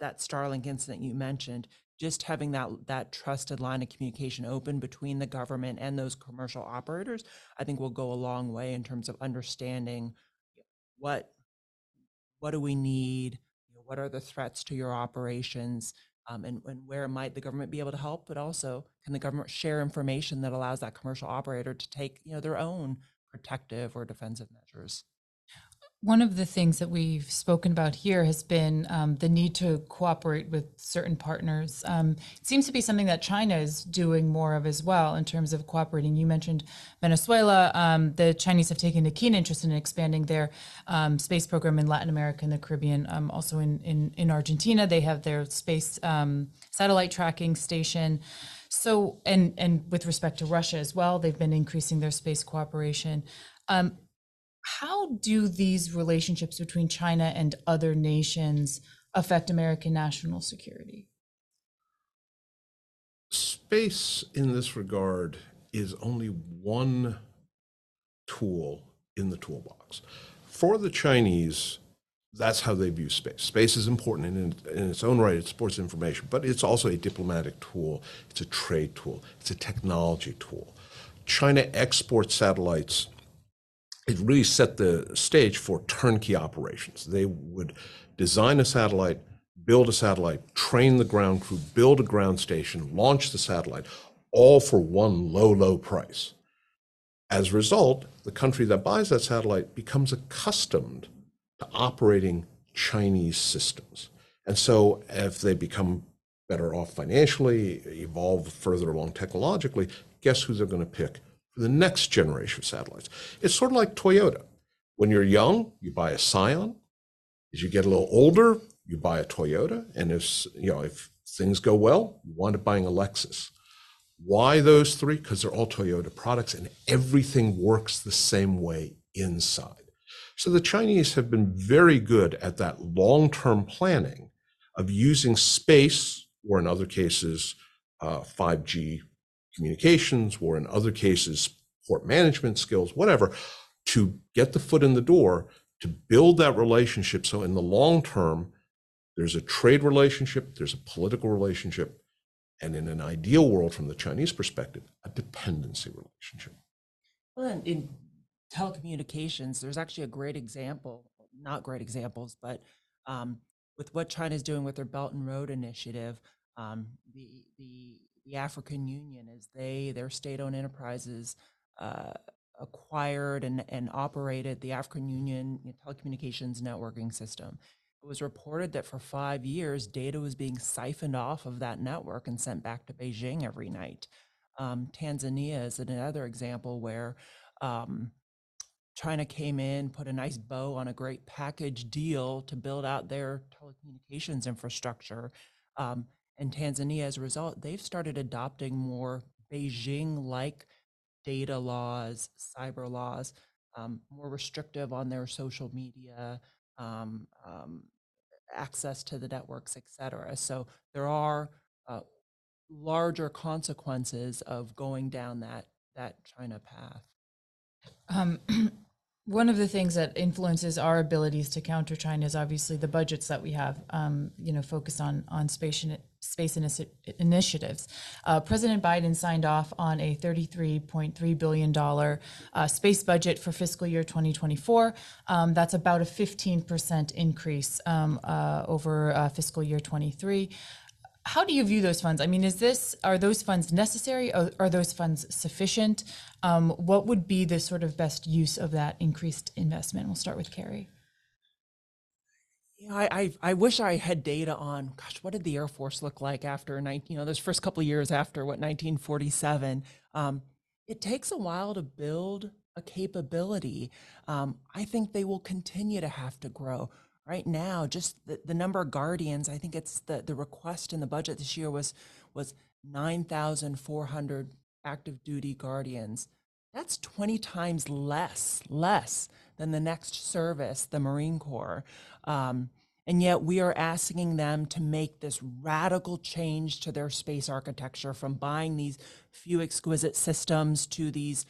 that Starlink incident you mentioned, just having that, that trusted line of communication open between the government and those commercial operators, I think will go a long way in terms of understanding what, what do we need, what are the threats to your operations? Um, and, and where might the government be able to help? But also, can the government share information that allows that commercial operator to take you know their own protective or defensive measures? One of the things that we've spoken about here has been um, the need to cooperate with certain partners. Um, it seems to be something that China is doing more of as well in terms of cooperating. You mentioned Venezuela. Um, the Chinese have taken a keen interest in expanding their um, space program in Latin America and the Caribbean. Um, also in, in, in Argentina, they have their space um, satellite tracking station. So, and and with respect to Russia as well, they've been increasing their space cooperation. Um, how do these relationships between China and other nations affect American national security? Space in this regard is only one tool in the toolbox. For the Chinese, that's how they view space. Space is important in, in, its own right, it supports information, but it's also a diplomatic tool, it's a trade tool, it's a technology tool. China exports satellites it really set the stage for turnkey operations. They would design a satellite, build a satellite, train the ground crew, build a ground station, launch the satellite, all for one low, low price. As a result, the country that buys that satellite becomes accustomed to operating Chinese systems. And so, if they become better off financially, evolve further along technologically, guess who they're going to pick? The next generation of satellites. It's sort of like Toyota. When you're young, you buy a Scion. As you get a little older, you buy a Toyota. And if, you know, if things go well, you wind up buying a Lexus. Why those three? Because they're all Toyota products and everything works the same way inside. So the Chinese have been very good at that long term planning of using space, or in other cases, uh, 5G communications, or in other cases, port management skills, whatever, to get the foot in the door, to build that relationship. So in the long term, there's a trade relationship, there's a political relationship, and in an ideal world from the Chinese perspective, a dependency relationship. Well, in telecommunications, there's actually a great example, not great examples, but um, with what China is doing with their Belt and Road Initiative, um, the, the, the African Union, as they, their state-owned enterprises uh, acquired and, and operated the African Union telecommunications networking system. It was reported that for five years, data was being siphoned off of that network and sent back to Beijing every night. Um, Tanzania is another example where um, China came in, put a nice bow on a great package deal to build out their telecommunications infrastructure. Um, and Tanzania, as a result, they've started adopting more Beijing like data laws, cyber laws, um, more restrictive on their social media, um, um, access to the networks, et cetera. So there are uh, larger consequences of going down that that China path. One of the things that influences our abilities to counter China is obviously the budgets that we have, um, you know, focused on on space space initiatives. Uh, President Biden signed off on a $33.3 billion uh, space budget for fiscal year 2024. Um, that's about a 15% increase um, uh, over uh, fiscal year 23 how do you view those funds? I mean, is this are those funds necessary? Or are those funds sufficient? Um, what would be the sort of best use of that increased investment? We'll start with Kari. Yeah, I, I, I wish I had data on. Gosh, what did the Air Force look like after 19? You know, those first couple of years after what 1947. Um, it takes a while to build a capability. Um, I think they will continue to have to grow right now, just the, the number of guardians, I think it's the, the request in the budget this year was, was 9,400 active duty guardians. That's 20 times less, less than the next service, the Marine Corps. Um, and yet we are asking them to make this radical change to their space architecture from buying these few exquisite systems to these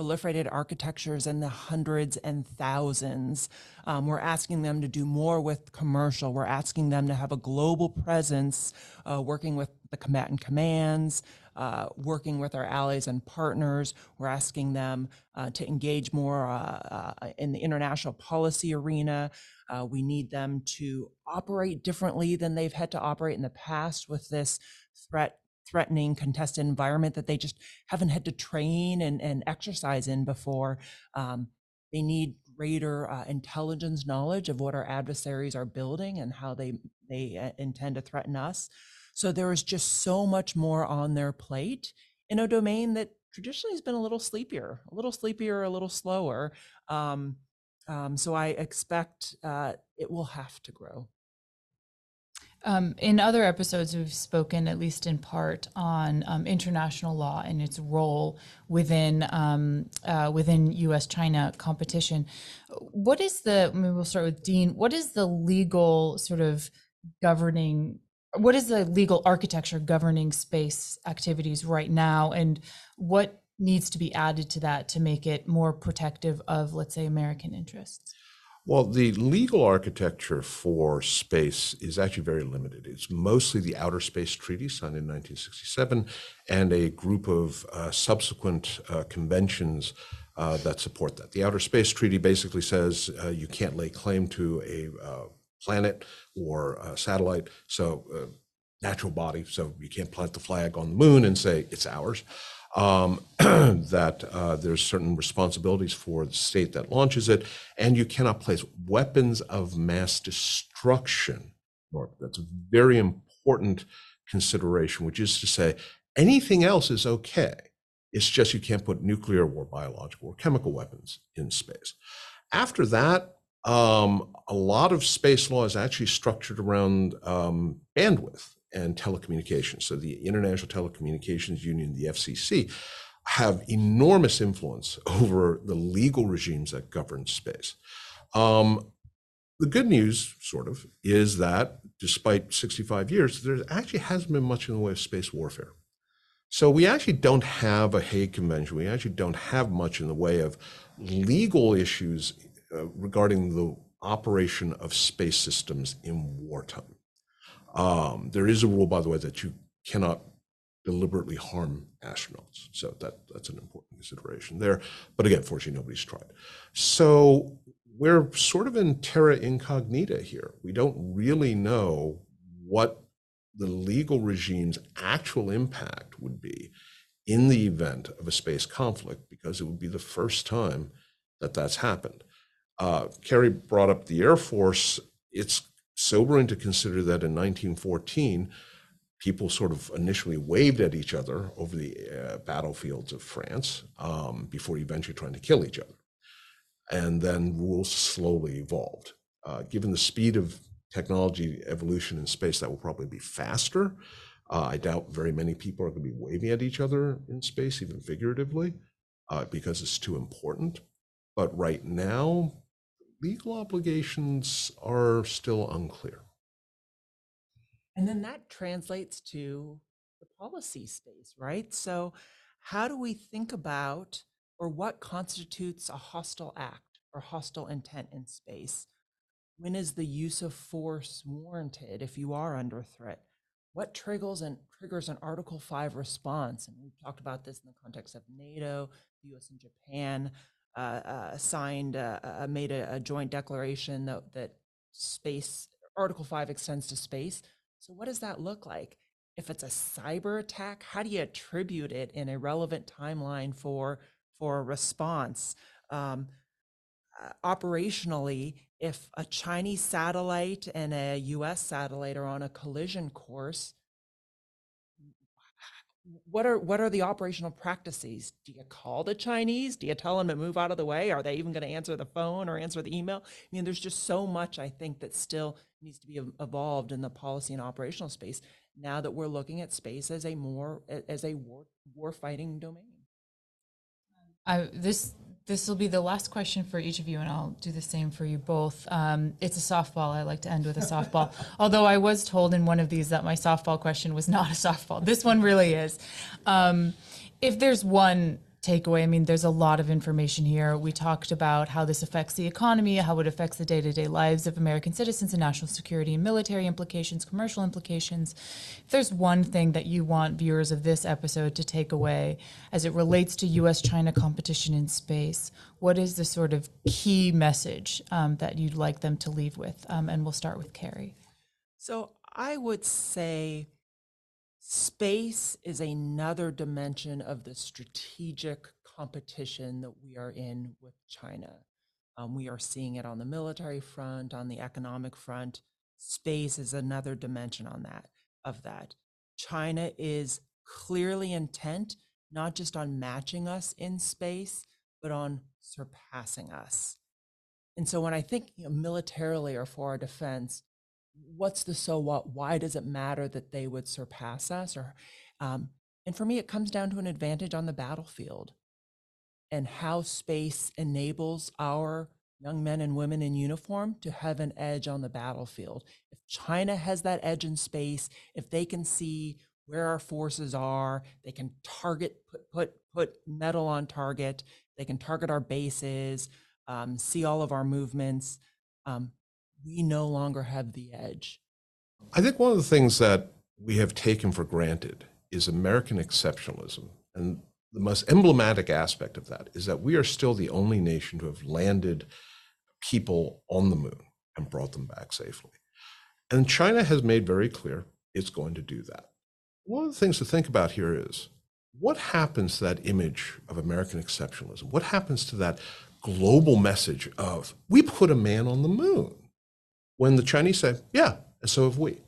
proliferated architectures in the hundreds and thousands. Um, we're asking them to do more with commercial. We're asking them to have a global presence, uh, working with the combatant commands, uh, working with our allies and partners. We're asking them uh, to engage more uh, uh, in the international policy arena. Uh, we need them to operate differently than they've had to operate in the past with this threat threatening contested environment that they just haven't had to train and, and exercise in before. Um, they need greater uh, intelligence knowledge of what our adversaries are building and how they they uh, intend to threaten us. So there is just so much more on their plate in a domain that traditionally has been a little sleepier, a little sleepier, a little slower. Um, um, so I expect uh, it will have to grow. Um, in other episodes, we've spoken, at least in part, on um, international law and its role within um, uh, within U.S.-China competition. What is the? We'll start with Dean. What is the legal sort of governing? What is the legal architecture governing space activities right now, and what needs to be added to that to make it more protective of, let's say, American interests? Well, the legal architecture for space is actually very limited. It's mostly the Outer Space Treaty signed in 1967 and a group of uh, subsequent uh, conventions uh, that support that. The Outer Space Treaty basically says uh, you can't lay claim to a uh, planet or a satellite, so uh, natural body, so you can't plant the flag on the moon and say it's ours um, that uh, there's certain responsibilities for the state that launches it, and you cannot place weapons of mass destruction. That's a very important consideration, which is to say, anything else is okay. It's just you can't put nuclear or biological or chemical weapons in space. After that, um, a lot of space law is actually structured around um, bandwidth and telecommunications. So the International Telecommunications Union, the FCC, have enormous influence over the legal regimes that govern space. Um, the good news, sort of, is that despite 65 years, there actually hasn't been much in the way of space warfare. So we actually don't have a Hague Convention. We actually don't have much in the way of legal issues uh, regarding the operation of space systems in wartime. Um, there is a rule, by the way, that you cannot deliberately harm astronauts. So that, that's an important consideration there. But again, fortunately, nobody's tried. So we're sort of in terra incognita here. We don't really know what the legal regime's actual impact would be in the event of a space conflict, because it would be the first time that that's happened. Uh, Kari brought up the Air Force. It's sobering to consider that in 1914, people sort of initially waved at each other over the uh, battlefields of France um, before eventually trying to kill each other. And then rules slowly evolved. Uh, given the speed of technology evolution in space, that will probably be faster. Uh, I doubt very many people are going to be waving at each other in space, even figuratively, uh, because it's too important. But right now, legal obligations are still unclear. And then that translates to the policy space, right? So, how do we think about or what constitutes a hostile act or hostile intent in space? When is the use of force warranted if you are under threat? What triggers and triggers an Article 5 response? And we've talked about this in the context of NATO, the US and Japan signed, uh, uh, made a, a, joint declaration that, that space, Article 5 extends to space. So, what does that look like? If it's a cyber attack, how do you attribute it in a relevant timeline for, for a response? Um, uh, operationally, if a Chinese satellite and a US satellite are on a collision course, what are what are the operational practices? Do you call the Chinese? Do you tell them to move out of the way? Are they even going to answer the phone or answer the email? I mean, there's just so much I think that still needs to be evolved in the policy and operational space now that we're looking at space as a more as a war war fighting domain. Um, I, this this will be the last question for each of you, and I'll do the same for you both. Um, it's a softball. I like to end with a softball. Although I was told in one of these that my softball question was not a softball. This one really is. Um, if there's one takeaway. I mean, there's a lot of information here. We talked about how this affects the economy, how it affects the day to day lives of American citizens and national security and military implications, commercial implications. If there's one thing that you want viewers of this episode to take away as it relates to US China competition in space, what is the sort of key message um, that you'd like them to leave with? Um, and we'll start with Kari. So I would say Space is another dimension of the strategic competition that we are in with China. Um, we are seeing it on the military front, on the economic front. Space is another dimension on that of that. China is clearly intent not just on matching us in space, but on surpassing us. And so when I think you know, militarily or for our defense, what's the so what? Why does it matter that they would surpass us? Or, um, and for me, it comes down to an advantage on the battlefield and how space enables our young men and women in uniform to have an edge on the battlefield. If China has that edge in space, if they can see where our forces are, they can target, put put put metal on target, they can target our bases, um, see all of our movements. Um, we no longer have the edge. I think one of the things that we have taken for granted is American exceptionalism. And the most emblematic aspect of that is that we are still the only nation to have landed people on the moon and brought them back safely. And China has made very clear it's going to do that. One of the things to think about here is what happens to that image of American exceptionalism? What happens to that global message of we put a man on the moon? When the Chinese say, yeah, so have we.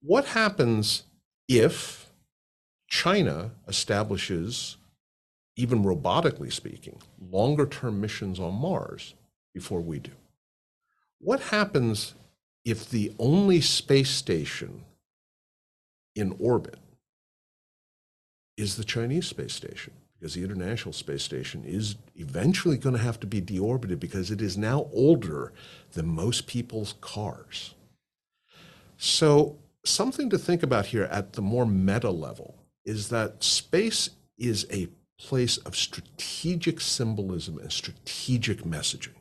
What happens if China establishes, even robotically speaking, longer term missions on Mars before we do? What happens if the only space station in orbit is the Chinese space station? Because the International Space Station is eventually going to have to be deorbited because it is now older than most people's cars. So, something to think about here at the more meta level is that space is a place of strategic symbolism and strategic messaging.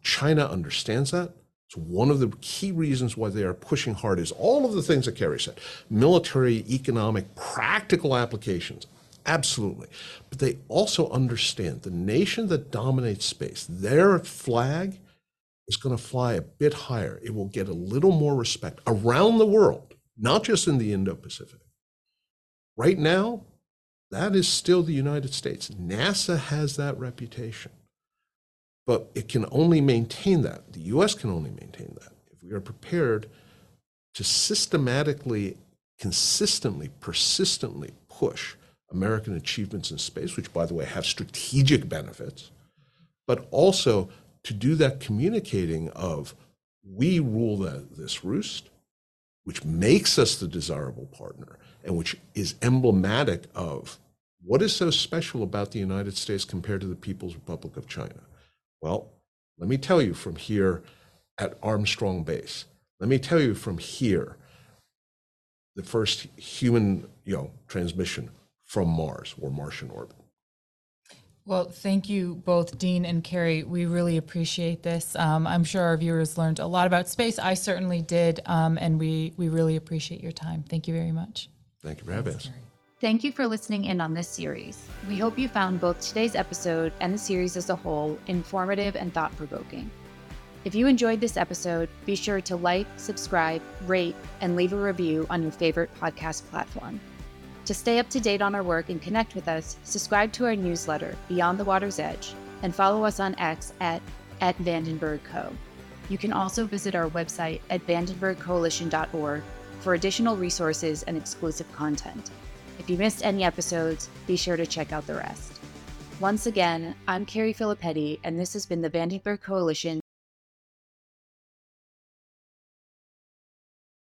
China understands that. It's one of the key reasons why they are pushing hard is all of the things that Kari said military, economic, practical applications. Absolutely. But they also understand the nation that dominates space, their flag is going to fly a bit higher. It will get a little more respect around the world, not just in the Indo Pacific. Right now, that is still the United States. NASA has that reputation. But it can only maintain that. The US can only maintain that if we are prepared to systematically, consistently, persistently push American achievements in space, which, by the way, have strategic benefits, but also to do that communicating of we rule the, this roost, which makes us the desirable partner and which is emblematic of what is so special about the United States compared to the People's Republic of China. Well, let me tell you from here at Armstrong Base, let me tell you from here, the first human you know, transmission from Mars or Martian orbit. Well, thank you both, Dean and Kari. We really appreciate this. Um, I'm sure our viewers learned a lot about space. I certainly did, um, and we, we really appreciate your time. Thank you very much. Thank you for having us. Thank you for listening in on this series. We hope you found both today's episode and the series as a whole informative and thought provoking. If you enjoyed this episode, be sure to like, subscribe, rate, and leave a review on your favorite podcast platform. To stay up to date on our work and connect with us, subscribe to our newsletter, Beyond the Water's Edge, and follow us on X at, at Vandenberg Co. You can also visit our website at vandenbergcoalition.org for additional resources and exclusive content. If you missed any episodes, be sure to check out the rest. Once again, I'm Carrie Filipetti, and this has been the Vandenberg Coalition